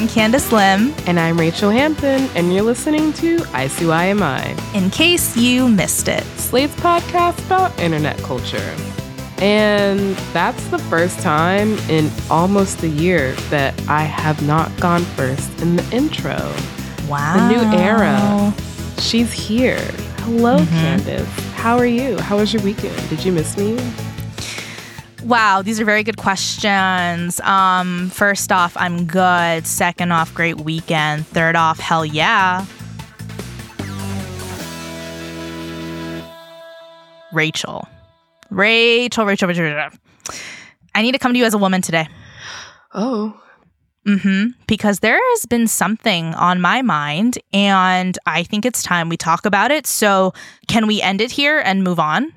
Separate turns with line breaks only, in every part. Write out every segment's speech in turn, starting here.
I'm Candice Lim.
And I'm Rachel Hampton, and you're listening to ICYMI,
In case you missed it,
Slate's podcast about internet culture. And that's the first time in almost a year that I have not gone first in the intro.
wow.
The new era. She's here. Hello,
Mm-hmm.
Candice. How are you? How was your weekend? Did you miss me?
Wow, these are very good questions. Um, first off, I'm good. Second off, great weekend. Third off, hell yeah. Rachel. Rachel, Rachel, Rachel, Rachel. I need to come to you as a woman today.
Oh,
hmm Because there has been something on my mind, and I think it's time we talk about it. So, can we end it here and move on?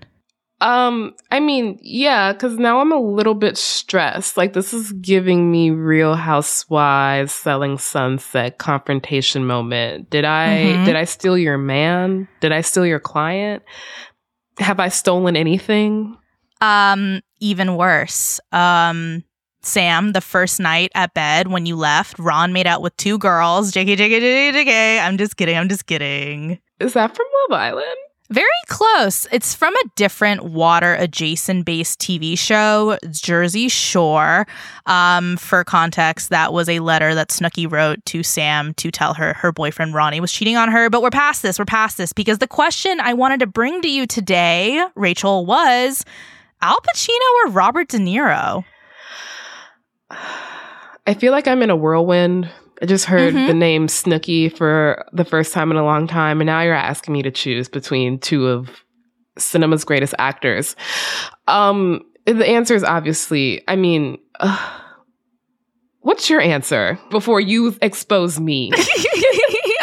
Um, I mean, yeah, because now I'm a little bit stressed. Like this is giving me Real Housewives selling sunset confrontation moment. Did I
Mhm.
did I steal your man? Did I steal your client? Have I stolen anything?
Um, even worse. Um, Sam, the first night at bed when you left, Ron made out with two girls. JK, JK, JK, JK. I'm just kidding. I'm just kidding.
Is that from Love Island?
Very close. It's from a different water adjacent based TV show, Jersey Shore. Um, for context, that was a letter that Snooki wrote to Sam to tell her her boyfriend Ronnie was cheating on her. But we're past this. We're past this because the question I wanted to bring to you today, Rachel, was Al Pacino or Robert De Niro?
I feel like I'm in a whirlwind. I just heard
Mhm.
the name Snooki for the first time in a long time, and now you're asking me to choose between two of cinema's greatest actors. Um, the answer is obviously, I mean, uh, what's your answer before you expose me?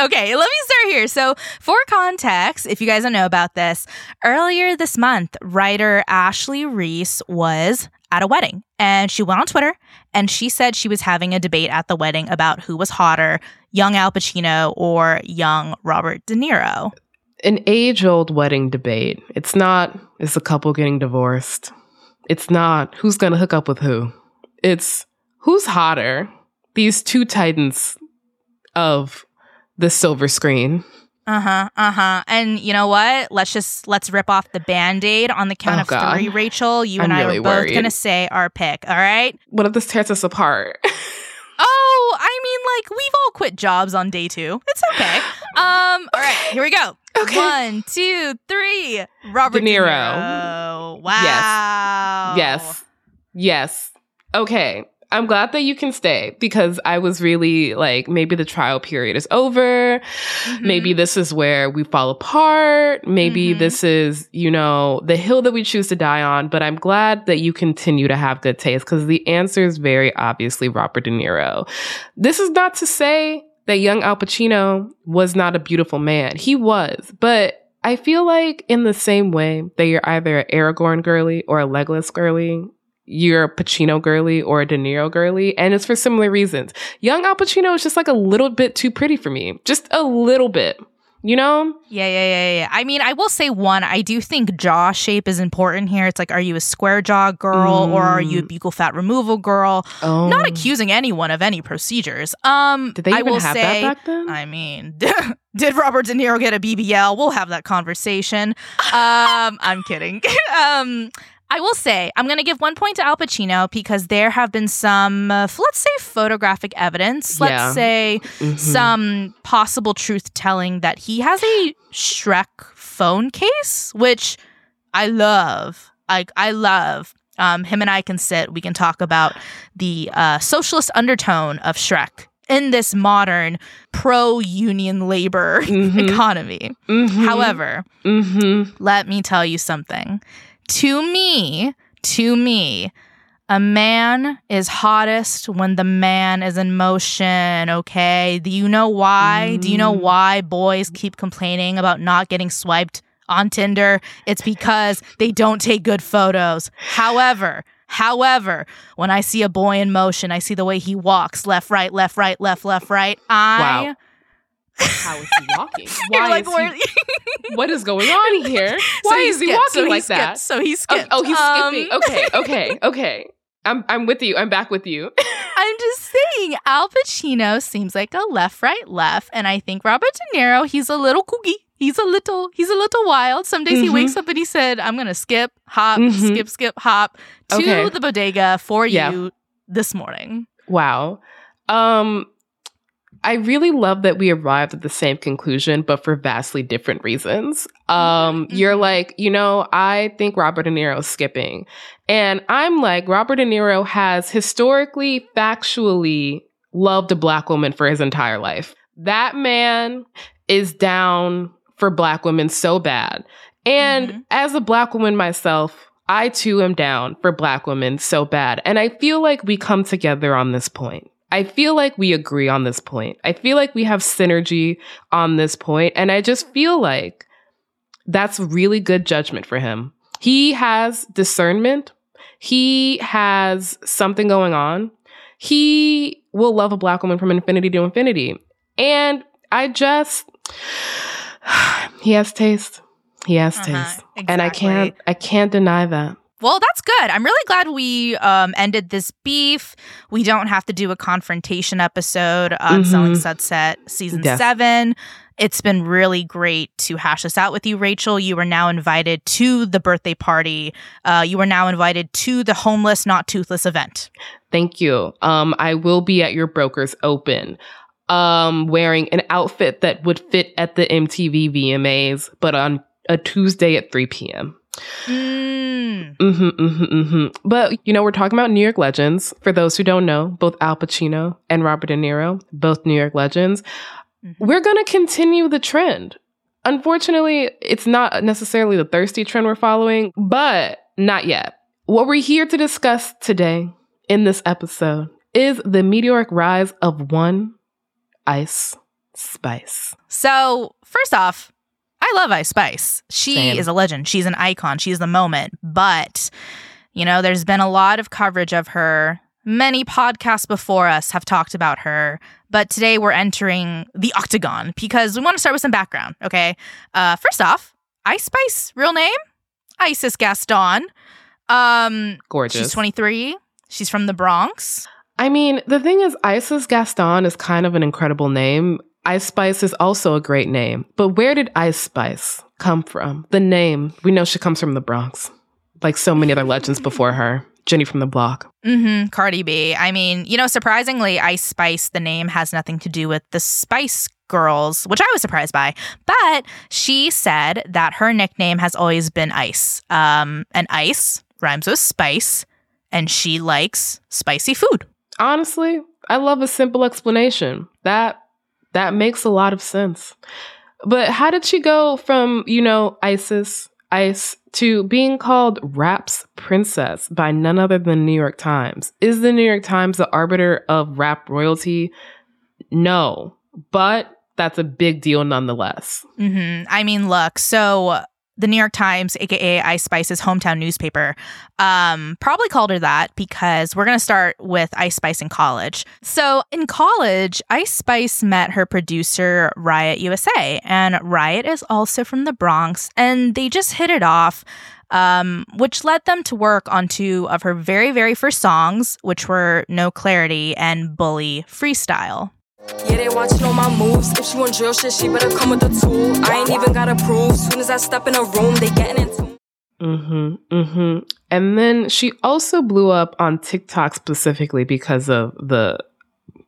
okay, let me start here. So, for context, if you guys don't know about this, earlier this month, writer Ashley Reese was at a wedding and she went on Twitter and she said she was having a debate at the wedding about who was hotter, young Al Pacino or young Robert De Niro.
An age old wedding debate. It's not, is a couple getting divorced? It's not, who's gonna hook up with who? It's, who's hotter? These two titans of the silver screen.
Uh huh. Uh huh. And you know what? Let's just let's rip off the band aid on the count
Oh,
of
God.
three. Rachel, you and
I'm
I
really
are both
worried.
gonna say our pick. All right.
What if this tears us apart?
Oh, I mean, like we've all quit jobs on day two. It's okay. Um. All right. Here we go.
Okay.
One, two, three. Robert
De Niro.
Niro. Wow.
Yes. Yes. Okay. I'm glad that you can stay because I was really like, maybe the trial period is over.
Mhm.
Maybe this is where we fall apart. Maybe
Mhm.
this is, you know, the hill that we choose to die on. But I'm glad that you continue to have good taste because the answer is very obviously Robert De Niro. This is not to say that young Al Pacino was not a beautiful man. He was. But I feel like in the same way that you're either an Aragorn girly or a Legolas girly, you're a Pacino girly or a De Niro girly, and it's for similar reasons. Young Al Pacino is just like a little bit too pretty for me, just a little bit. You know?
Yeah, yeah, yeah, yeah. I mean, I will say one. I do think jaw shape is important here. It's like, are you a square jaw girl or are you a
Mm.
buccal fat removal girl?
Oh,
Not accusing anyone of any procedures. Um,
Did they
I
even
will
have
say,
that back then?
I mean, did Robert De Niro get a BBL? We'll have that conversation. Um, I'm kidding. um, I will say I'm going to give one point to Al Pacino because there have been some, uh, let's say, photographic evidence. Let's
Yeah.
say
Mhm.
some possible truth telling that he has a Shrek phone case, which I love. I I love. Um, him and I can sit. We can talk about the uh, socialist undertone of Shrek in this modern pro union labor
Mhm.
economy.
Mhm.
However,
Mhm.
let me tell you something. To me, to me, a man is hottest when the man is in motion, okay? Do you know why? Do you know
Mm.
why boys keep complaining about not getting swiped on Tinder? It's because they don't take good photos. However, however, when I see a boy in motion, I see the way he walks, left, right, left, right, left, left, right. I
Wow. How is he walking? Why
like,
is he, what is going on here?
So
Why is he walking
so
like
skipped,
that?
So he
Oh,
skipped.
oh, he's
Um,
skipping. Okay, okay, okay. I'm I'm with you. I'm back with you.
I'm just saying, Al Pacino seems like a left, right, left, and I think Robert De Niro, he's a little kooky. He's a little, he's a little wild. Some days he
Mhm.
wakes up and he said, "I'm gonna skip, hop,
Mhm.
skip, skip, hop to
Okay.
the bodega for
Yeah.
you this morning."
Wow. Um I really love that we arrived at the same conclusion, but for vastly different reasons. Um,
Mhm,
You're
mhm.
like, you know, I think Robert De Niro's skipping. And I'm like, Robert De Niro has historically, factually loved a black woman for his entire life. That man is down for black women so bad. And
Mhm.
as a black woman myself, I too am down for black women so bad. And I feel like we come together on this point. I feel like we agree on this point. I feel like we have synergy on this point, And I just feel like that's really good judgment for him. He has discernment. He has something going on. He will love a black woman from infinity to infinity. And I just, he has taste. He has
Uh-huh,
taste. And I can't, I can't deny that.
Well, that's good. I'm really glad we um, ended this beef. We don't have to do a confrontation episode on
Mhm.
Selling Sunset season
Yes.
seven. It's been really great to hash this out with you, Rachel. You are now invited to the birthday party. Uh, you are now invited to the homeless, not toothless event.
Thank you. Um, I will be at your broker's open, um, wearing an outfit that would fit at the MTV VMAs, but on a Tuesday at 3 p.m.
Mm.
hmm hmm hmm But you know, we're talking about New York legends. For those who don't know, both Al Pacino and Robert De Niro, both New York legends.
Mhm.
We're gonna continue the trend. Unfortunately, it's not necessarily the thirsty trend we're following, but not yet. What we're here to discuss today in this episode is the meteoric rise of one Ice Spice.
So, first off, I love Ice Spice. She
Same.
is a legend. She's an icon. She's the moment. But, you know, there's been a lot of coverage of her. Many podcasts before us have talked about her. But today we're entering the octagon because we want to start with some background, okay? Uh, first off, Ice Spice, real name? Isis Gaston. Um,
Gorgeous.
she's 23. She's from the Bronx.
I mean, the thing is, Isis Gaston is kind of an incredible name. Ice Spice is also a great name. But where did Ice Spice come from? The name, we know she comes from the Bronx, like so many other legends before her. Jenny from the block.
Mm-hmm. Cardi B. I mean, you know, surprisingly, Ice Spice, the name has nothing to do with the Spice Girls, which I was surprised by. But she said that her nickname has always been Ice. Um, and Ice rhymes with spice, and she likes spicy food.
Honestly, I love a simple explanation. That that makes a lot of sense. But how did she go from, you know, Isis, Ice to being called Rap's princess by none other than New York Times? Is the New York Times the arbiter of rap royalty? No, but that's a big deal nonetheless.
hmm I mean, look, so the New York Times, aka Ice Spice's hometown newspaper, um, probably called her that because we're going to start with Ice Spice in college. So in college, Ice Spice met her producer, Riot USA, and Riot is also from the Bronx, and they just hit it off. Um, which led them to work on two of her very, very first songs, which were No Clarity and Bully Freestyle.
Yeah, they watching all my moves. If she want drill shit, she better come with the tool. I ain't even gotta prove. Soon as I step in a room, they getting into.
Mm-hmm. Mm-hmm. And then she also blew up on TikTok specifically because of the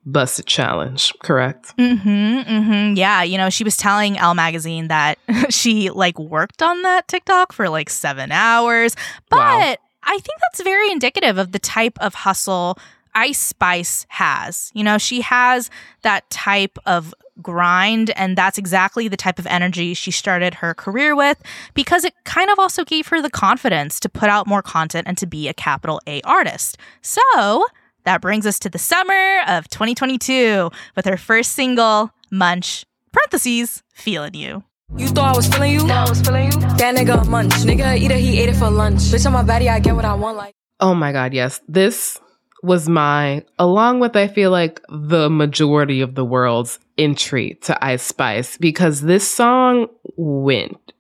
Bust It challenge, correct?
Mm-hmm. Mm-hmm. Yeah. You know, she was telling Elle magazine that she like worked on that TikTok for like seven hours. But
Wow.
I think that's very indicative of the type of hustle Ice Spice has. You know, she has that type of grind, and that's exactly the type of energy she started her career with because it kind of also gave her the confidence to put out more content and to be a capital A artist. So that brings us to the summer of 2022 with her first single, Munch, parentheses, Feeling You.
You thought I was feeling you? I was feeling you. That nigga munch. Nigga either he ate it for lunch. Bitch, on my body, I get what I want. Like.
Oh my God, yes. This was my, along with I feel like the majority of the world's entry to Ice Spice, because this song went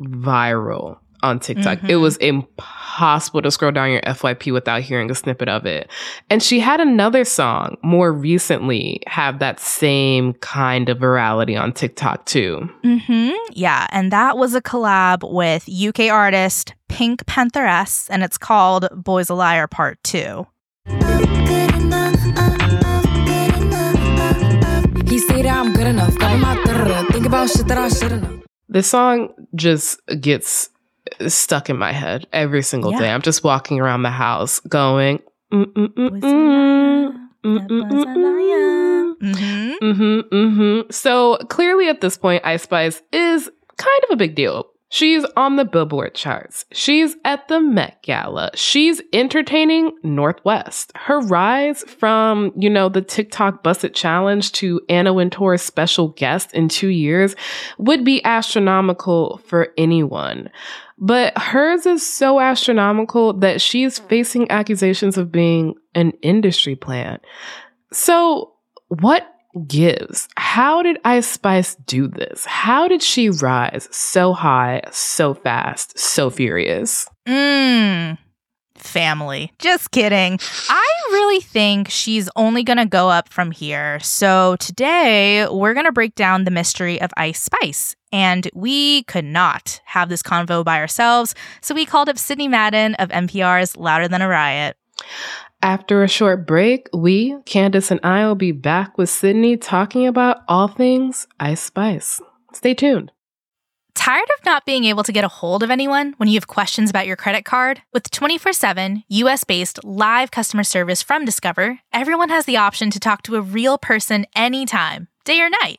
viral on TikTok. Mm-hmm. It was impossible to scroll down your FYP without hearing a snippet of it. And she had another song more recently have that same kind of virality on TikTok too.
Mm-hmm. Yeah. And that was a collab with UK artist PinkPantheress, and it's called Boys a Liar Part 2.
He that I'm good enough. Think about shit that I shouldn't know.
This song just gets stuck in my head every single yeah. day. I'm just walking around the house going, So clearly at this point, Ice Spice is kind of a big deal. She's on the Billboard charts. She's at the Met Gala. She's entertaining North West. Her rise from, you know, the TikTok Bust It Challenge to Anna Wintour's special guest in two years would be astronomical for anyone. But hers is so astronomical that she's facing accusations of being an industry plant. So, what gives? How did Ice Spice do this? How did she rise so high, so fast, so furious?
Mmm family. Just kidding. I really think she's only going to go up from here. So today, we're going to break down the mystery of Ice Spice. And we could not have this convo by ourselves. So we called up Sidney Madden of NPR's Louder Than a Riot.
After a short break, we, Candice and I, will be back with Sidney talking about all things Ice Spice. Stay tuned.
Tired of not being able to get a hold of anyone when you have questions about your credit card? With 24 7 US based live customer service from Discover, everyone has the option to talk to a real person anytime, day or night.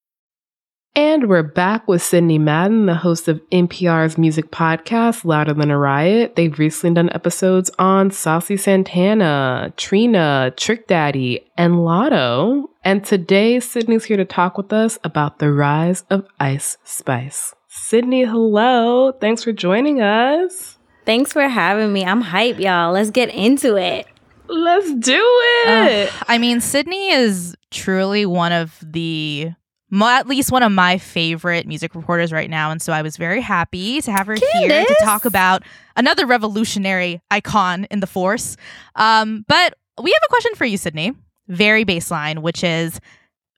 And we're back with Sidney Madden, the host of NPR's music podcast, Louder Than a Riot. They've recently done episodes on Saucy Santana, Trina, Trick Daddy, and Latto. And today, Sidney's here to talk with us about the rise of Ice Spice. Sidney, hello. Thanks for joining us.
Thanks for having me. I'm hype, y'all. Let's get into it.
Let's do it.
Uh, I mean, Sidney is truly one of the at least one of my favorite music reporters right now. And so I was very happy to have her Candice. here to talk about another revolutionary icon in the force. Um, but we have a question for you, Sidney. Very baseline, which is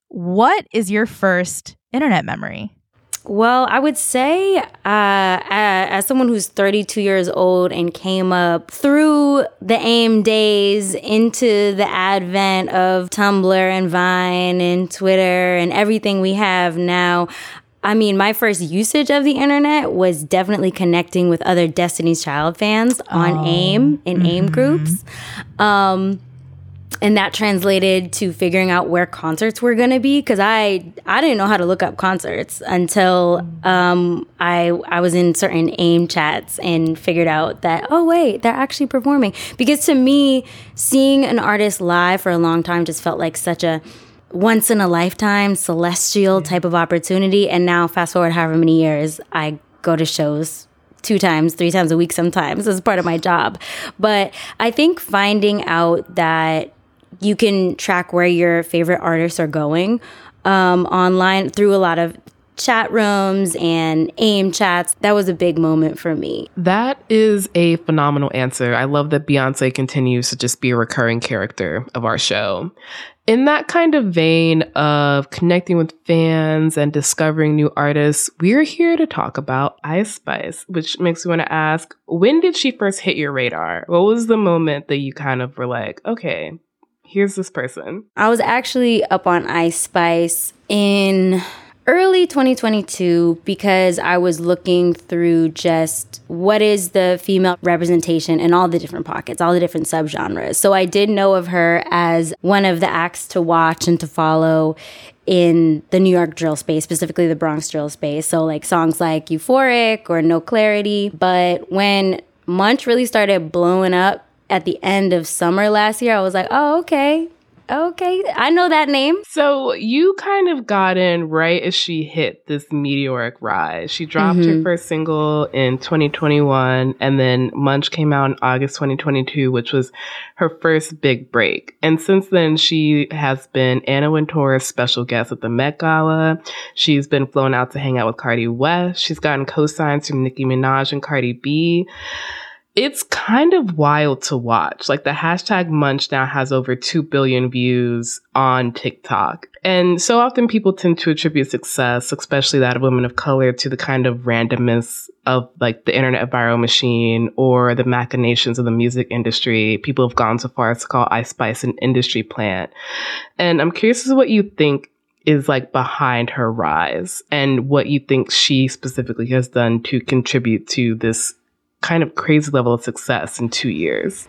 what is your first internet memory?
Well, I would say, uh, as someone who's 32 years old and came up through the AIM days into the advent of Tumblr and Vine and Twitter and everything we have now, I mean, my first usage of the internet was definitely connecting with other Destiny's Child fans on oh. AIM in mm-hmm. AIM groups. Um, and that translated to figuring out where concerts were going to be because I I didn't know how to look up concerts until um, I I was in certain AIM chats and figured out that oh wait they're actually performing. Because to me seeing an artist live for a long time just felt like such a once in a lifetime celestial type of opportunity. And now fast forward however many years I go to shows two times, three times a week sometimes as part of my job. But I think finding out that you can track where your favorite artists are going um, online through a lot of chat rooms and AIM chats. That was a big moment for me.
That is a phenomenal answer. I love that Beyonce continues to just be a recurring character of our show. In that kind of vein of connecting with fans and discovering new artists, we're here to talk about Ice Spice, which makes me want to ask when did she first hit your radar? What was the moment that you kind of were like, okay, here's this person?
I was actually up on Ice Spice in early 2022 because I was looking through just what is the female representation in all the different pockets, all the different subgenres. So I did know of her as one of the acts to watch and to follow in the New York drill space, specifically the Bronx drill space. So like songs like Euphoric or No Clarity. But when Munch really started blowing up at the end of summer last year, I was like, oh, okay, Okay, I know that name.
So you kind of got in right as she hit this meteoric rise. She dropped mm-hmm. her first single in 2021, and then Munch came out in August 2022, which was her first big break. And since then, she has been Anna Wintour's special guest at the Met Gala. She's been flown out to hang out with Cardi West. She's gotten co-signs from Nicki Minaj and Cardi B it's kind of wild to watch. Like the hashtag munch now has over 2 billion views on TikTok. And so often people tend to attribute success, especially that of women of color, to the kind of randomness of like the internet viral machine or the machinations of the music industry. People have gone so far as to call Ice Spice an industry plant. And I'm curious as to what you think is like behind her rise and what you think she specifically has done to contribute to this kind of crazy level of success in two years?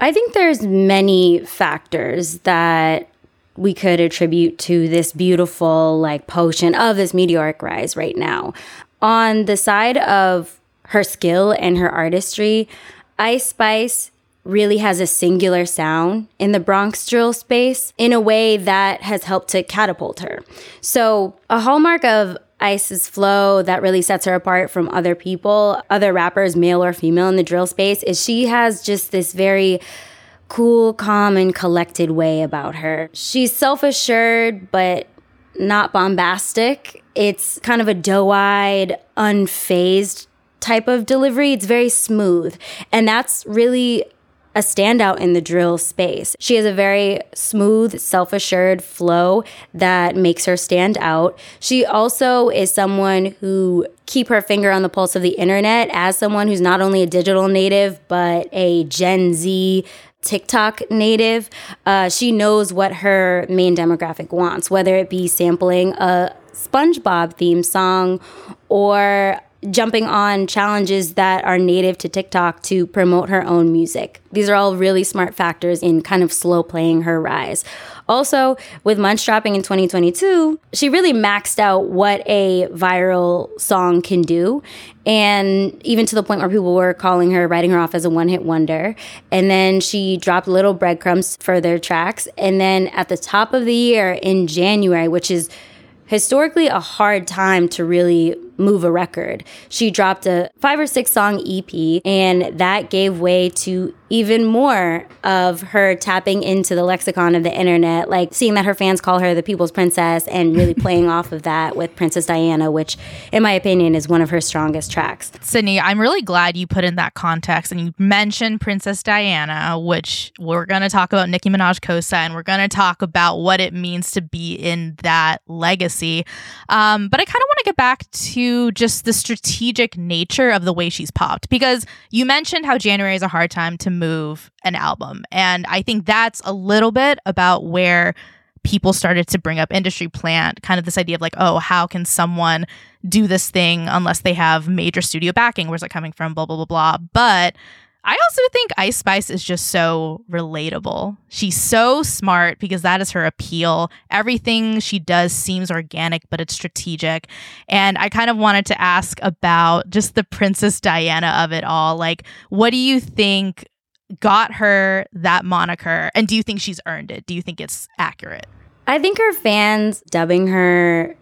I think there's many factors that we could attribute to this beautiful like potion of this meteoric rise right now. On the side of her skill and her artistry, Ice Spice really has a singular sound in the Bronx drill space in a way that has helped to catapult her. So, a hallmark of Ice's flow that really sets her apart from other people, other rappers, male or female in the drill space, is she has just this very cool, calm, and collected way about her. She's self assured, but not bombastic. It's kind of a doe eyed, unfazed type of delivery. It's very smooth. And that's really a standout in the drill space. She has a very smooth, self assured flow that makes her stand out. She also is someone who keep her finger on the pulse of the internet as someone who's not only a digital native but a Gen Z TikTok native. Uh, she knows what her main demographic wants, whether it be sampling a SpongeBob theme song or jumping on challenges that are native to TikTok to promote her own music. These are all really smart factors in kind of slow playing her rise. Also, with Munch dropping in 2022, she really maxed out what a viral song can do. And even to the point where people were calling her, writing her off as a one hit wonder. And then she dropped little breadcrumbs for their tracks. And then at the top of the year in January, which is historically a hard time to really move a record. She dropped a five or six song EP, and that gave way to even more of her tapping into the lexicon of the internet, like seeing that her fans call her the people's princess and really playing off of that with Princess Diana, which, in my opinion, is one of her strongest tracks.
Sidney, I'm really glad you put in that context and you mentioned Princess Diana, which we're going to talk about Nicki Minaj co-sign. We're going to talk about what it means to be in that legacy. Um, but I kind of want to get back to just the strategic nature of the way she's popped because you mentioned how January is a hard time to move an album. And I think that's a little bit about where people started to bring up industry plant, kind of this idea of like, oh, how can someone do this thing unless they have major studio backing? Where's it coming from? Blah, blah, blah, blah. But I also think Ice Spice is just so relatable. She's so smart because that is her appeal. Everything she does seems organic, but it's strategic. And I kind of wanted to ask about just the Princess Diana of it all. Like, what do you think got her that moniker? And do you think she's earned it? Do you think it's accurate?
I think her fans dubbing her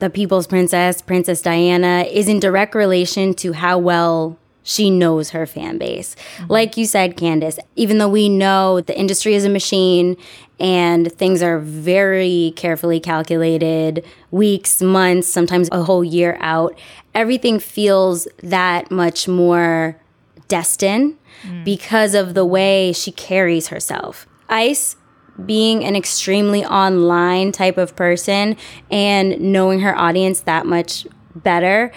the People's Princess, Princess Diana, is in direct relation to how well she knows her fan base. Mm-hmm. Like you said, Candice, even though we know the industry is a machine and things are very carefully calculated, weeks, months, sometimes a whole year out, everything feels that much more destined mm. because of the way she carries herself. Ice being an extremely online type of person and knowing her audience that much better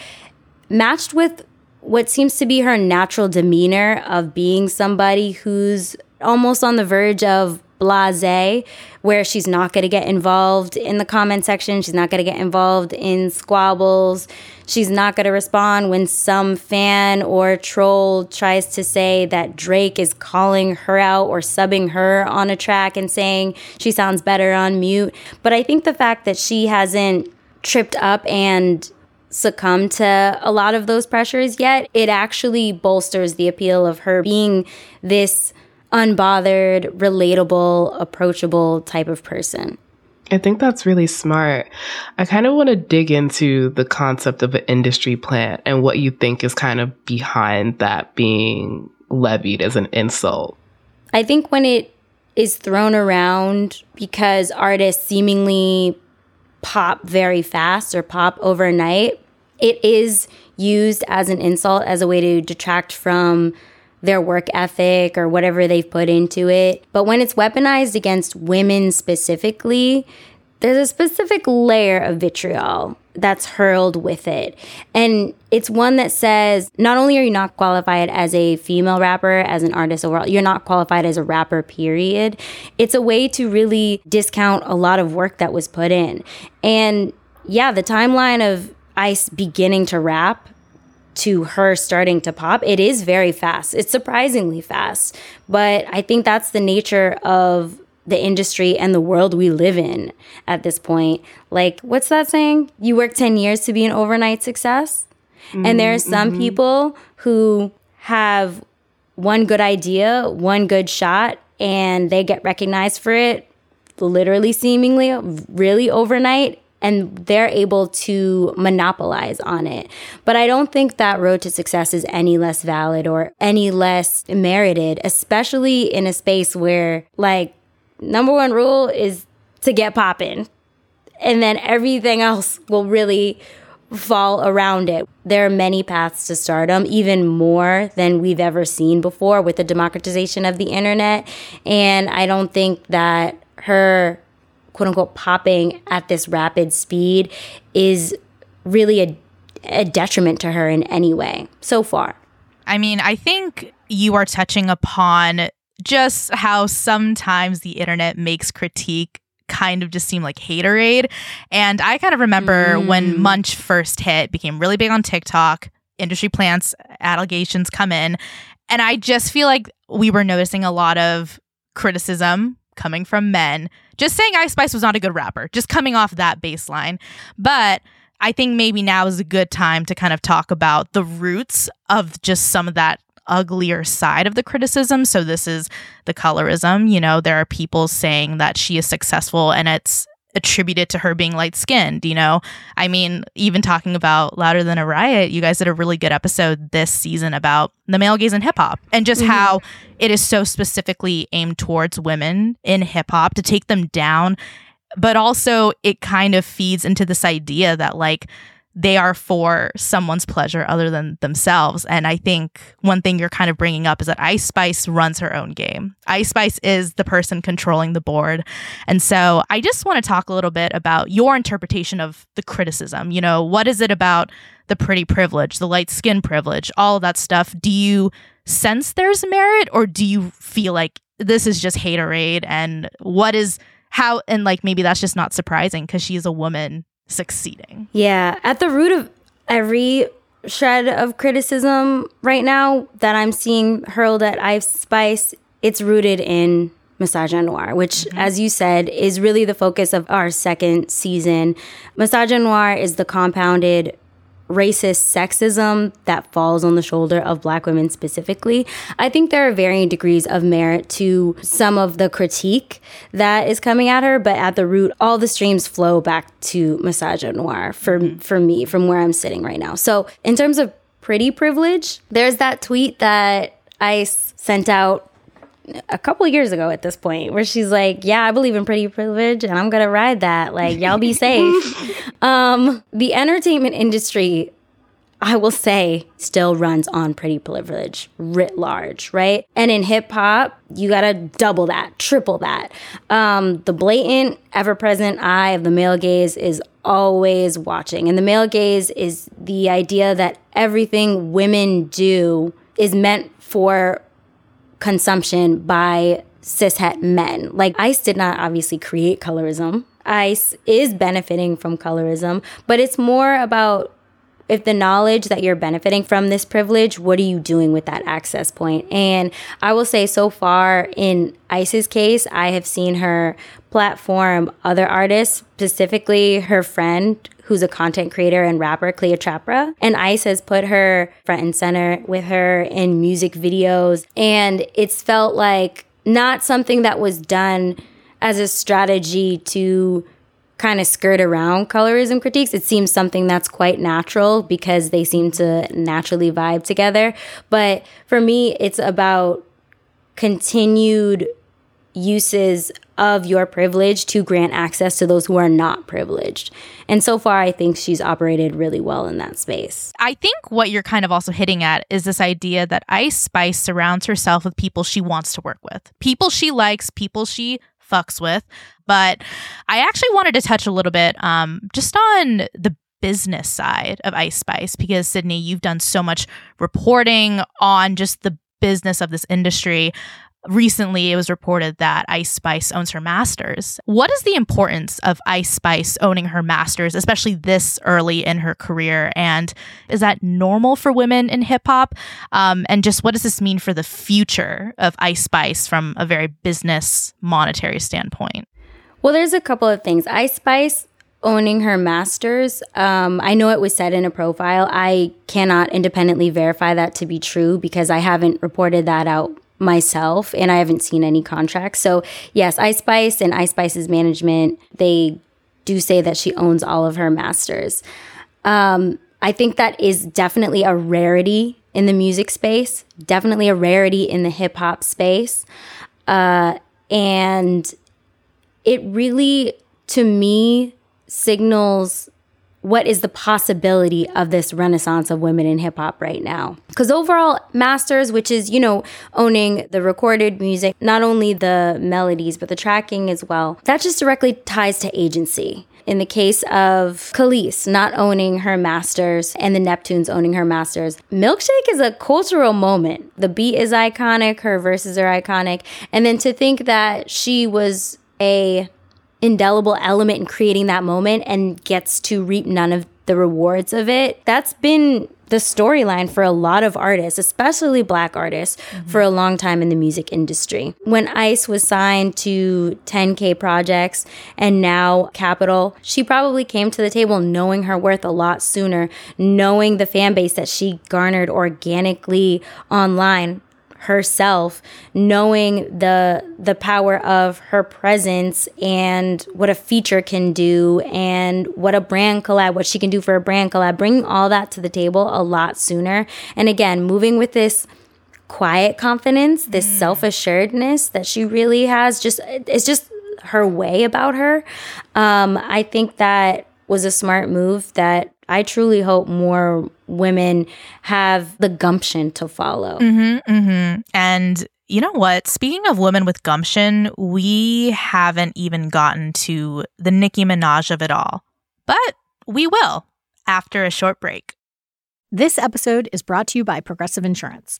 matched with what seems to be her natural demeanor of being somebody who's almost on the verge of blase where she's not going to get involved in the comment section she's not going to get involved in squabbles she's not going to respond when some fan or troll tries to say that drake is calling her out or subbing her on a track and saying she sounds better on mute. But i think the fact that she hasn't tripped up and succumb to a lot of those pressures yet, it actually bolsters the appeal of her being this unbothered, relatable, approachable type of person.
I think that's really smart. I kind of want to dig into the concept of an industry plant and what you think is kind of behind that being levied as an insult.
I think when it is thrown around because artists seemingly pop very fast or pop overnight, it is used as an insult, as a way to detract from their work ethic or whatever they've put into it. But when it's weaponized against women specifically, there's a specific layer of vitriol that's hurled with it. And it's one that says not only are you not qualified as a female rapper, as an artist overall, you're not qualified as a rapper, period. It's a way to really discount a lot of work that was put in. And yeah, the timeline of Ice beginning to rap to her starting to pop, it is very fast. It's surprisingly fast. But I think that's the nature of the industry and the world we live in at this point. Like, what's that saying? You work 10 years to be an overnight success? Mm-hmm. And there are some mm-hmm. people who have one good idea, one good shot, and they get recognized for it literally seemingly really overnight and they're able to monopolize on it. But I don't think that road to success is any less valid or any less merited, especially in a space where like number one rule is to get popping. And then everything else will really fall around it. There are many paths to stardom, even more than we've ever seen before with the democratization of the internet. And I don't think that her quote unquote popping at this rapid speed is really a, a detriment to her in any way so far.
I mean, I think you are touching upon just how sometimes the internet makes critique kind of just seem like haterade. And I kind of remember mm. when Munch first hit, became really big on TikTok, industry plants allegations come in. And I just feel like we were noticing a lot of criticism coming from men just saying Ice Spice was not a good rapper, just coming off that baseline. But I think maybe now is a good time to kind of talk about the roots of just some of that uglier side of the criticism. So this is the colorism. You know, there are people saying that she is successful and it's attributed to her being light skinned, you know? I mean, even talking about Louder Than a Riot, you guys did a really good episode this season about the male gaze in hip hop and just mm-hmm. how it is so specifically aimed towards women in hip hop to take them down. But also, it kind of feeds into this idea that, like, they are for someone's pleasure other than themselves. And I think one thing you're kind of bringing up is that Ice Spice runs her own game. Ice Spice is the person controlling the board. And so I just want to talk a little bit about your interpretation of the criticism. You know, what is it about the pretty privilege, the light skin privilege, all of that stuff? Do you sense there's merit or do you feel like this is just haterade and what is how and like maybe that's just not surprising because she's a woman succeeding.
Yeah. At the root of every shred of criticism right now that I'm seeing hurled at Ice Spice, it's rooted in Misogynoir, which, mm-hmm. as you said, is really the focus of our second season. Misogynoir is the compounded racist sexism that falls on the shoulder of black women specifically. I think there are varying degrees of merit to some of the critique that is coming at her, but at the root, all the streams flow back to Misogynoir for, mm-hmm. for me, from where I'm sitting right now. So, in terms of pretty privilege. There's that tweet that Ice sent out a couple years ago at this point where she's like yeah i believe in pretty privilege and i'm gonna ride that like y'all be safe um the entertainment industry I will say still runs on pretty privilege writ large, right? And in hip hop, you gotta double that, triple that. Um, the blatant, ever present eye of the male gaze is always watching. And the male gaze is the idea that everything women do is meant for consumption by cishet men. Like ICE did not obviously create colorism. ICE is benefiting from colorism, but it's more about if the knowledge that you're benefiting from this privilege, what are you doing with that access point? And I will say, so far in Ice's case, I have seen her platform other artists, specifically her friend who's a content creator and rapper, Cleotrapa. And Ice has put her front and center with her in music videos. And it's felt like not something that was done as a strategy to kind of skirt around colorism critiques. It seems something that's quite natural because they seem to naturally vibe together. But for me, it's about continued uses of your privilege to grant access to those who are not privileged. And so far, I think she's operated really well in that space.
I think what you're kind of also hitting at is this idea that Ice Spice surrounds herself with people she wants to work with, people she likes, people she fucks with. But I actually wanted to touch a little bit um, just on the business side of Ice Spice because Sidney, you've done so much reporting on just the business of this industry. Recently, it was reported that Ice Spice owns her masters. What is the importance of Ice Spice owning her masters, especially this early in her career? And is that normal for women in hip hop? Um, and just what does this mean for the future of Ice Spice from a very business monetary standpoint?
Well, there's a couple of things. Ice Spice owning her masters. Um, I know it was said in a profile. I cannot independently verify that to be true because I haven't reported that out myself and I haven't seen any contracts. So, yes, Ice Spice and Ice Spice's management, they do say that she owns all of her masters. Um, I think that is definitely a rarity in the music space, definitely a rarity in the hip hop space. Uh, and it really, to me, signals what is the possibility of this renaissance of women in hip hop right now? Because overall, masters, which is, you know, owning the recorded music, not only the melodies, but the tracking as well, that just directly ties to agency. In the case of Kelis not owning her masters and the Neptunes owning her masters, Milkshake is a cultural moment. The beat is iconic, her verses are iconic. And then to think that she was a indelible element in creating that moment and gets to reap none of the rewards of it. That's been the storyline for a lot of artists, especially black artists, mm-hmm. for a long time in the music industry. When Ice was signed to 10K projects and now Capitol, she probably came to the table knowing her worth a lot sooner, knowing the fan base that she garnered organically online herself knowing the the power of her presence and what a feature can do and what a brand collab what she can do for a brand collab bringing all that to the table a lot sooner and again moving with this quiet confidence this mm. self-assuredness that she really has just it's just her way about her um, i think that was a smart move that I truly hope more women have the gumption to follow.
Mm-hmm, mm-hmm. And you know what? Speaking of women with gumption, we haven't even gotten to the Nicki Minaj of it all, but we will after a short break.
This episode is brought to you by Progressive Insurance.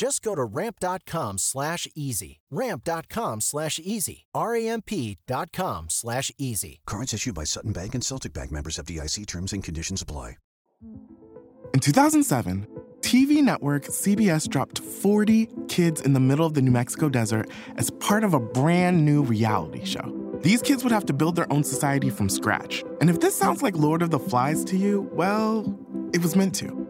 Just go to ramp.com slash easy. Ramp.com slash easy. R-A-M-P dot com slash easy.
Cards issued by Sutton Bank and Celtic Bank members FDIC terms and conditions apply.
In 2007, TV network CBS dropped 40 kids in the middle of the New Mexico desert as part of a brand new reality show. These kids would have to build their own society from scratch. And if this sounds like Lord of the Flies to you, well, it was meant to.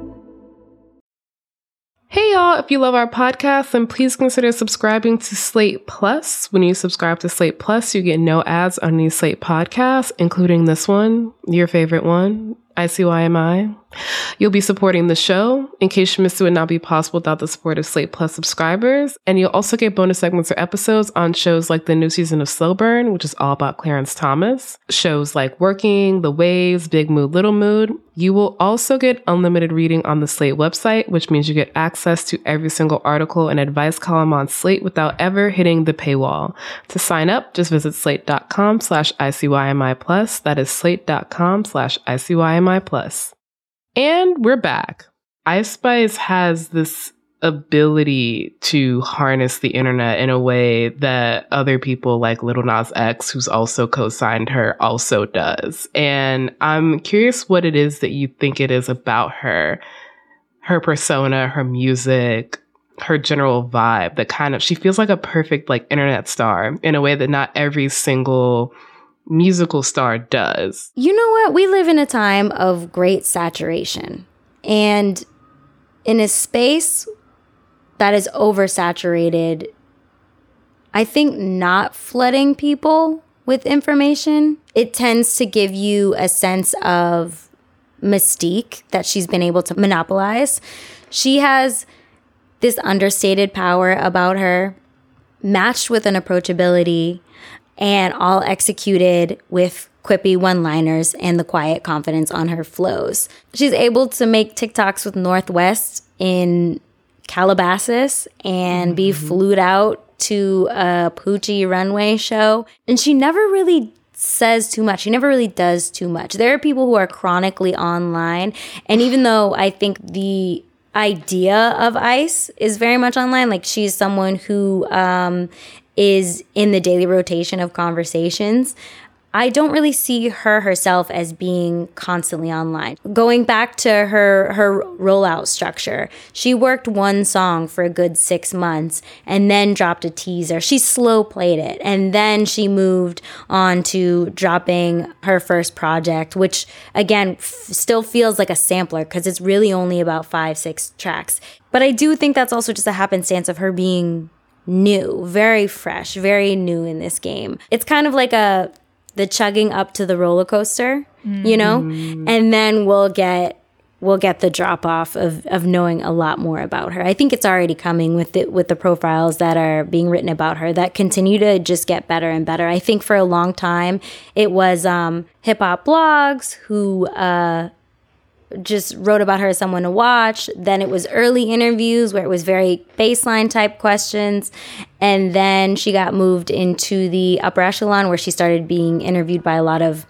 Hey y'all, if you love our podcast, then please consider subscribing to Slate Plus. When you subscribe to Slate Plus, you get no ads on new Slate podcasts, including this one, your favorite one, ICYMI. You'll be supporting the show. In case you missed it, would not be possible without the support of Slate Plus subscribers. And you'll also get bonus segments or episodes on shows like the new season of Slow Burn, which is all about Clarence Thomas. Shows like Working, The Waves, Big Mood, Little Mood. You will also get unlimited reading on the Slate website, which means you get access to every single article and advice column on Slate without ever hitting the paywall. To sign up, just visit slate.com slash ICYMI plus. That is slate.com slash ICYMI plus. And we're back. Ice Spice has this ability to harness the internet in a way that other people like Lil Nas X, who's also co signed her, also does. And I'm curious what it is that you think it is about her, her persona, her music, her general vibe that kind of, she feels like a perfect like internet star in a way that not every single musical star does.
You know what? We live in a time of great saturation. And in a space that is oversaturated, I think not flooding people with information, it tends to give you a sense of mystique that she's been able to monopolize. She has this understated power about her, matched with an approachability and all executed with quippy one liners and the quiet confidence on her flows. She's able to make TikToks with North West in Calabasas and be mm-hmm. flued out to a Pucci runway show. And she never really says too much. She never really does too much. There are people who are chronically online. And even though I think the idea of Ice is very much online, like she's someone who um, is in the daily rotation of conversations. I don't really see her herself as being constantly online. Going back to her her rollout structure, she worked one song for a good 6 months and then dropped a teaser. She slow played it and then she moved on to dropping her first project, which again f- still feels like a sampler cuz it's really only about 5 6 tracks. But I do think that's also just a happenstance of her being new, very fresh, very new in this game. It's kind of like a the chugging up to the roller coaster, mm. you know? Mm. And then we'll get we'll get the drop off of of knowing a lot more about her. I think it's already coming with the with the profiles that are being written about her that continue to just get better and better. I think for a long time it was um, hip hop blogs who uh, just wrote about her as someone to watch. Then it was early interviews where it was very baseline type questions. And then she got moved into the upper echelon where she started being interviewed by a lot of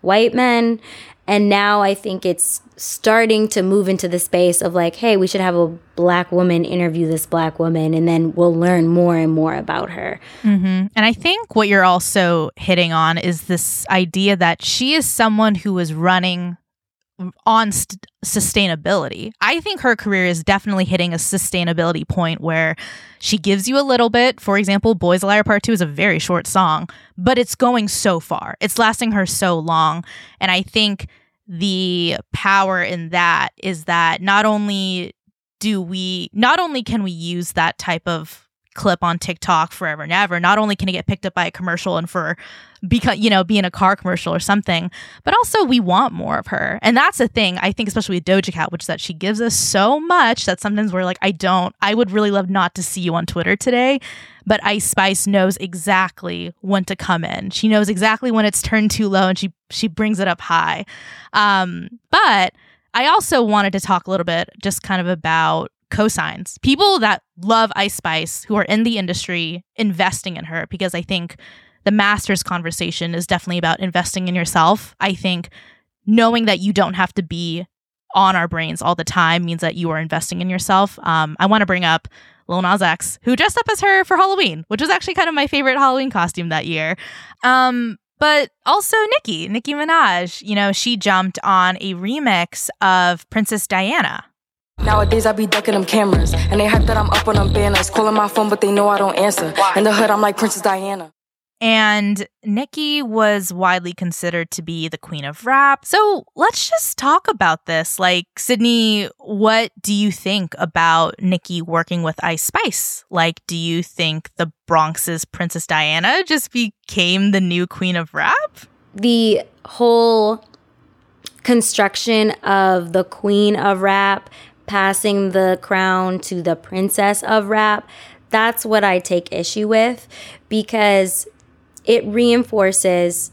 white men. And now I think it's starting to move into the space of like, hey, we should have a black woman interview this black woman, and then we'll learn more and more about her.
Mm-hmm. And I think what you're also hitting on is this idea that she is someone who is running on st- sustainability. I think her career is definitely hitting a sustainability point where she gives you a little bit. For example, Boys Liar Part 2 is a very short song, but it's going so far. It's lasting her so long. And I think the power in that is that not only do we not only can we use that type of clip on TikTok forever and ever, not only can it get picked up by a commercial and for because you know, be in a car commercial or something, but also we want more of her. And that's the thing, I think, especially with Doja Cat, which is that she gives us so much that sometimes we're like, I don't, I would really love not to see you on Twitter today. But Ice Spice knows exactly when to come in. She knows exactly when it's turned too low and she she brings it up high. Um, but I also wanted to talk a little bit just kind of about cosigns. People that love Ice Spice who are in the industry investing in her because I think the master's conversation is definitely about investing in yourself. I think knowing that you don't have to be on our brains all the time means that you are investing in yourself. Um, I want to bring up Lil Nas X, who dressed up as her for Halloween, which was actually kind of my favorite Halloween costume that year. Um, but also Nicki, Nicki Minaj, you know, she jumped on a remix of Princess Diana.
Nowadays I be ducking them cameras, and they hype that I'm up on them banners, calling my phone, but they know I don't answer. In the hood, I'm like Princess Diana.
And Nicki was widely considered to be the queen of rap. So let's just talk about this. Like, Sidney, what do you think about Nicki working with Ice Spice? Like, do you think the Bronx's Princess Diana just became the new queen of rap?
The whole construction of the queen of rap passing the crown to the princess of rap, that's what I take issue with because it reinforces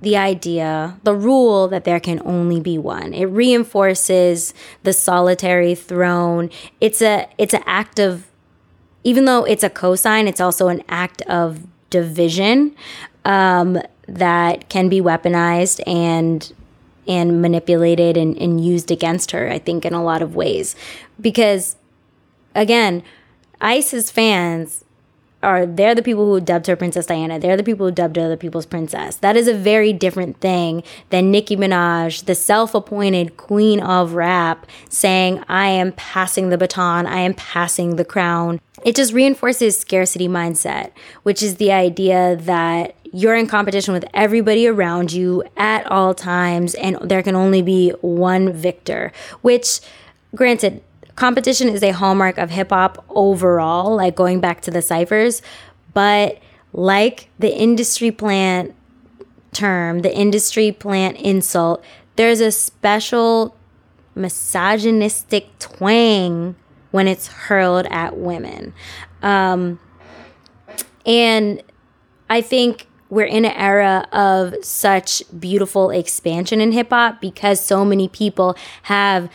the idea, the rule that there can only be one. It reinforces the solitary throne. It's a it's an act of even though it's a cosign, it's also an act of division um, that can be weaponized and and manipulated and, and used against her, I think, in a lot of ways. Because again, Ice's fans are they're the people who dubbed her Princess Diana. They're the people who dubbed other people's princess. That is a very different thing than Nicki Minaj, the self-appointed queen of rap, saying, I am passing the baton, I am passing the crown. It just reinforces scarcity mindset, which is the idea that you're in competition with everybody around you at all times, and there can only be one victor, which granted, competition is a hallmark of hip hop overall, like going back to the ciphers. But like the industry plant term, the industry plant insult, there's a special misogynistic twang when it's hurled at women. Um, and I think we're in an era of such beautiful expansion in hip hop because so many people have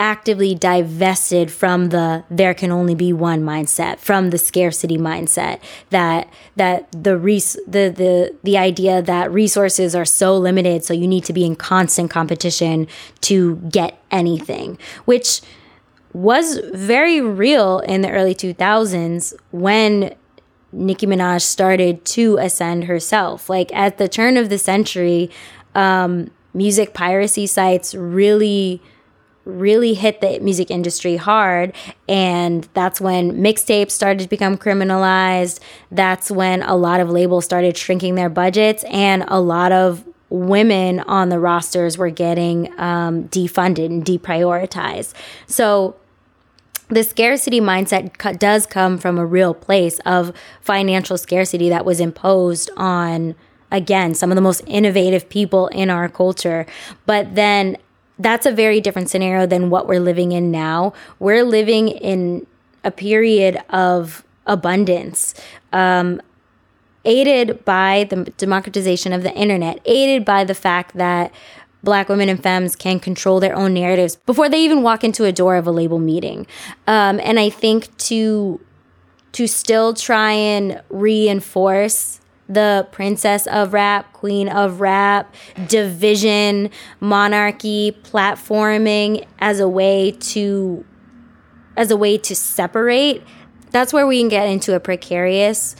actively divested from the there can only be one mindset from the scarcity mindset that that the res- the the the idea that resources are so limited so you need to be in constant competition to get anything which was very real in the early 2000s when Nicki Minaj started to ascend herself like at the turn of the century um, music piracy sites really really hit the music industry hard. And that's when mixtapes started to become criminalized. That's when a lot of labels started shrinking their budgets, and a lot of women on the rosters were getting um, defunded and deprioritized. So, the scarcity mindset does come from a real place of financial scarcity that was imposed on again some of the most innovative people in our culture but then that's a very different scenario than what we're living in now. We're living in a period of abundance, um, aided by the democratization of the internet, aided by the fact that black women and femmes can control their own narratives before they even walk into a door of a label meeting. Um, and I think to to still try and reinforce the princess of rap, queen of rap, division, monarchy, platforming as a way to as a way to separate, that's where we can get into a precarious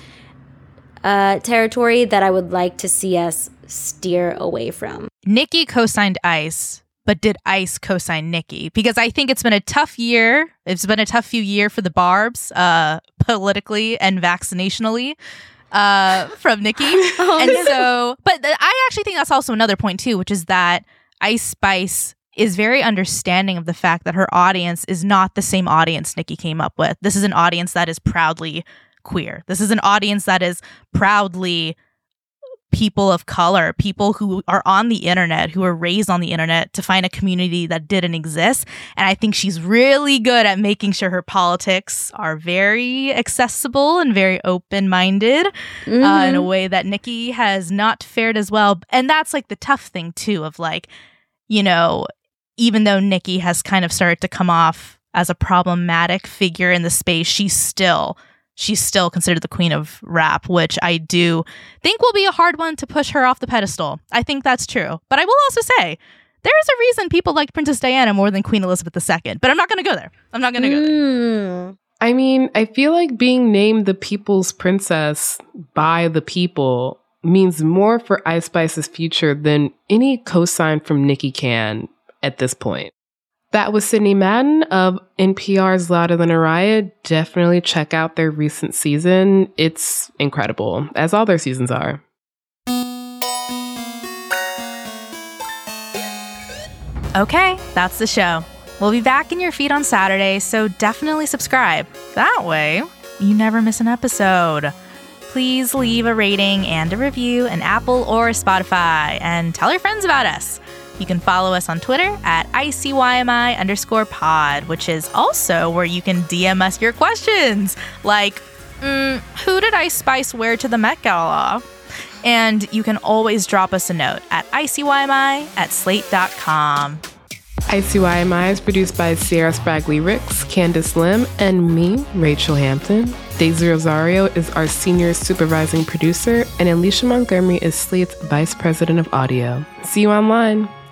uh, territory that I would like to see us steer away from.
Nicki co-signed Ice, but did Ice co-sign Nicki? Because I think it's been a tough year. It's been a tough few year for the Barbs, uh, politically and vaccinationally uh, from Nicki.
Oh,
and so, but th- I actually think that's also another point too, which is that Ice Spice is very understanding of the fact that her audience is not the same audience Nicki came up with. This is an audience that is proudly queer. This is an audience that is proudly people of color, people who are on the internet, who are raised on the internet to find a community that didn't exist. And I think she's really good at making sure her politics are very accessible and very open minded
Mm-hmm.
uh, in a way that Nicki has not fared as well. And that's like the tough thing, too, of like, you know, even though Nicki has kind of started to come off as a problematic figure in the space, she's still she's still considered the queen of rap, which I do think will be a hard one to push her off the pedestal. I think that's true. But I will also say there is a reason people like Princess Diana more than Queen Elizabeth II. But I'm not going to go there. I'm not going to go there.
Mm.
I mean, I feel like being named the people's princess by the people means more for Ice Spice's future than any cosign from Nicki can at this point. That was Sidney Madden of NPR's Louder Than a Riot. Definitely check out their recent season. It's incredible, as all their seasons are.
Okay, that's the show. We'll be back in your feed on Saturday, so definitely subscribe. That way, you never miss an episode. Please leave a rating and a review in Apple or Spotify and tell your friends about us. You can follow us on Twitter at ICYMI underscore pod, which is also where you can DM us your questions. Like, mm, who did Ice Spice wear to the Met Gala? And you can always drop us a note at ICYMI at slate.com.
ICYMI is produced by Se'era Spragley Ricks, Candice Lim, and me, Rachelle Hampton. Daisy Rosario is our senior supervising producer, and Alicia Montgomery is Slate's vice president of audio. See you online.